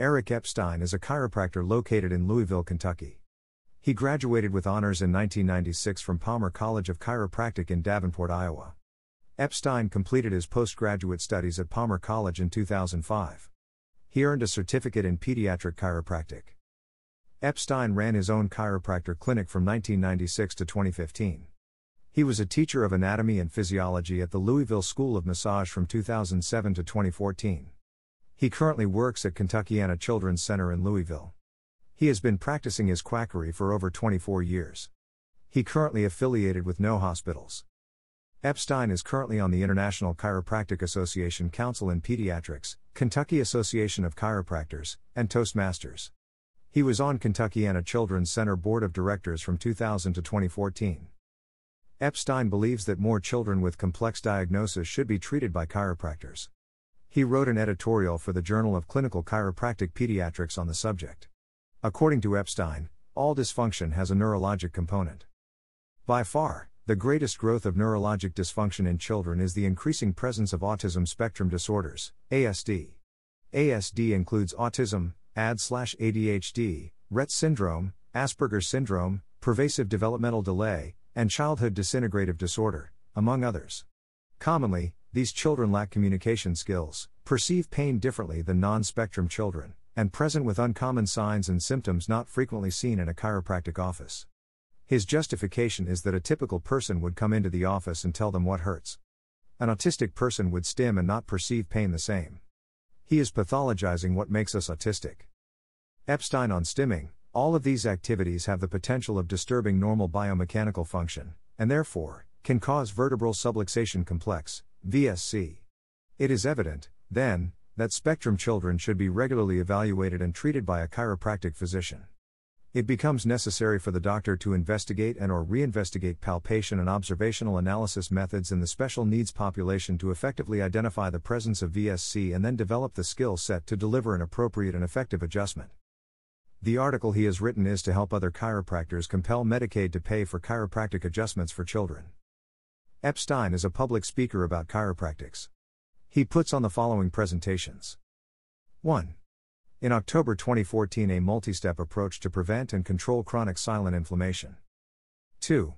Eric Epstein is a chiropractor located in Louisville, Kentucky. He graduated with honors in 1996 from Palmer College of Chiropractic in Davenport, Iowa. Epstein completed his postgraduate studies at Palmer College in 2005. He earned a certificate in pediatric chiropractic. Epstein ran his own chiropractor clinic from 1996 to 2015. He was a teacher of anatomy and physiology at the Louisville School of Massage from 2007 to 2014. He currently works at Kentuckiana Children's Center in Louisville. He has been practicing his quackery for over 24 years. He currently affiliated with no hospitals. Epstein is currently on the International Chiropractic Association Council in Pediatrics, Kentucky Association of Chiropractors, and Toastmasters. He was on Kentuckiana Children's Center Board of Directors from 2000 to 2014. Epstein believes that more children with complex diagnosis should be treated by chiropractors. He wrote an editorial for the Journal of Clinical Chiropractic Pediatrics on the subject. According to Epstein, all dysfunction has a neurologic component. By far, the greatest growth of neurologic dysfunction in children is the increasing presence of autism spectrum disorders, ASD. ASD includes autism, AD/ADHD, Rett syndrome, Asperger syndrome, pervasive developmental delay, and childhood disintegrative disorder, among others. Commonly, these children lack communication skills, perceive pain differently than non spectrum children, and present with uncommon signs and symptoms not frequently seen in a chiropractic office. His justification is that a typical person would come into the office and tell them what hurts. An autistic person would stim and not perceive pain the same. He is pathologizing what makes us autistic. Epstein on stimming, all of these activities have the potential of disturbing normal biomechanical function, and therefore, can cause vertebral subluxation complex, VSC. It is evident, then, that spectrum children should be regularly evaluated and treated by a chiropractic physician. It becomes necessary for the doctor to investigate and or reinvestigate palpation and observational analysis methods in the special needs population to effectively identify the presence of VSC and then develop the skill set to deliver an appropriate and effective adjustment. The article he has written is to help other chiropractors compel Medicaid to pay for chiropractic adjustments for children. Epstein is a public speaker about chiropractics. He puts on the following presentations 1. In October 2014, a multi step approach to prevent and control chronic silent inflammation. 2.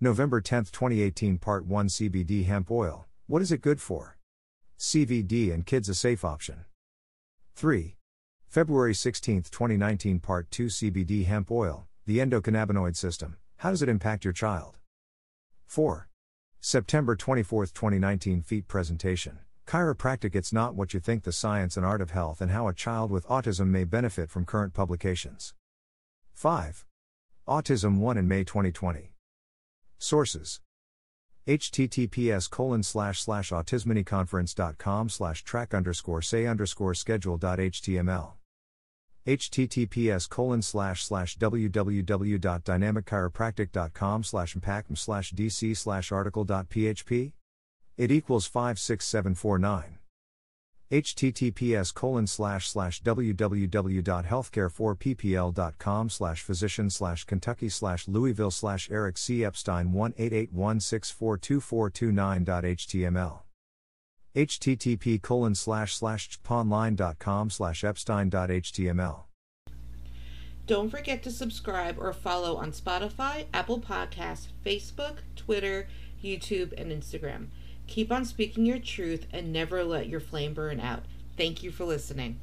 November 10, 2018, Part 1 CBD hemp oil. What is it good for? CBD and kids a safe option. 3. February 16, 2019, Part 2 CBD hemp oil. The endocannabinoid system. How does it impact your child? 4. September 24, 2019 Feet Presentation Chiropractic It's Not What You Think The Science and Art of Health and How a Child with Autism May Benefit from Current Publications. 5. Autism 1 in May 2020. Sources https colon slash slash autisminiconference.com slash track underscore say underscore schedule.html https colon slash slash www.dynamicchiropractic.com slash impact slash dc slash article.php it equals 56749 https colon slash slash www.healthcare4ppl.com slash physician slash kentucky slash louisville slash eric c. Epstein 18816424229.html http colon slash slash chponline.com slash epstein.html. Don't forget to subscribe or follow on Spotify, Apple Podcasts, Facebook, Twitter, YouTube, and Instagram. Keep on speaking your truth and never let your flame burn out. Thank you for listening.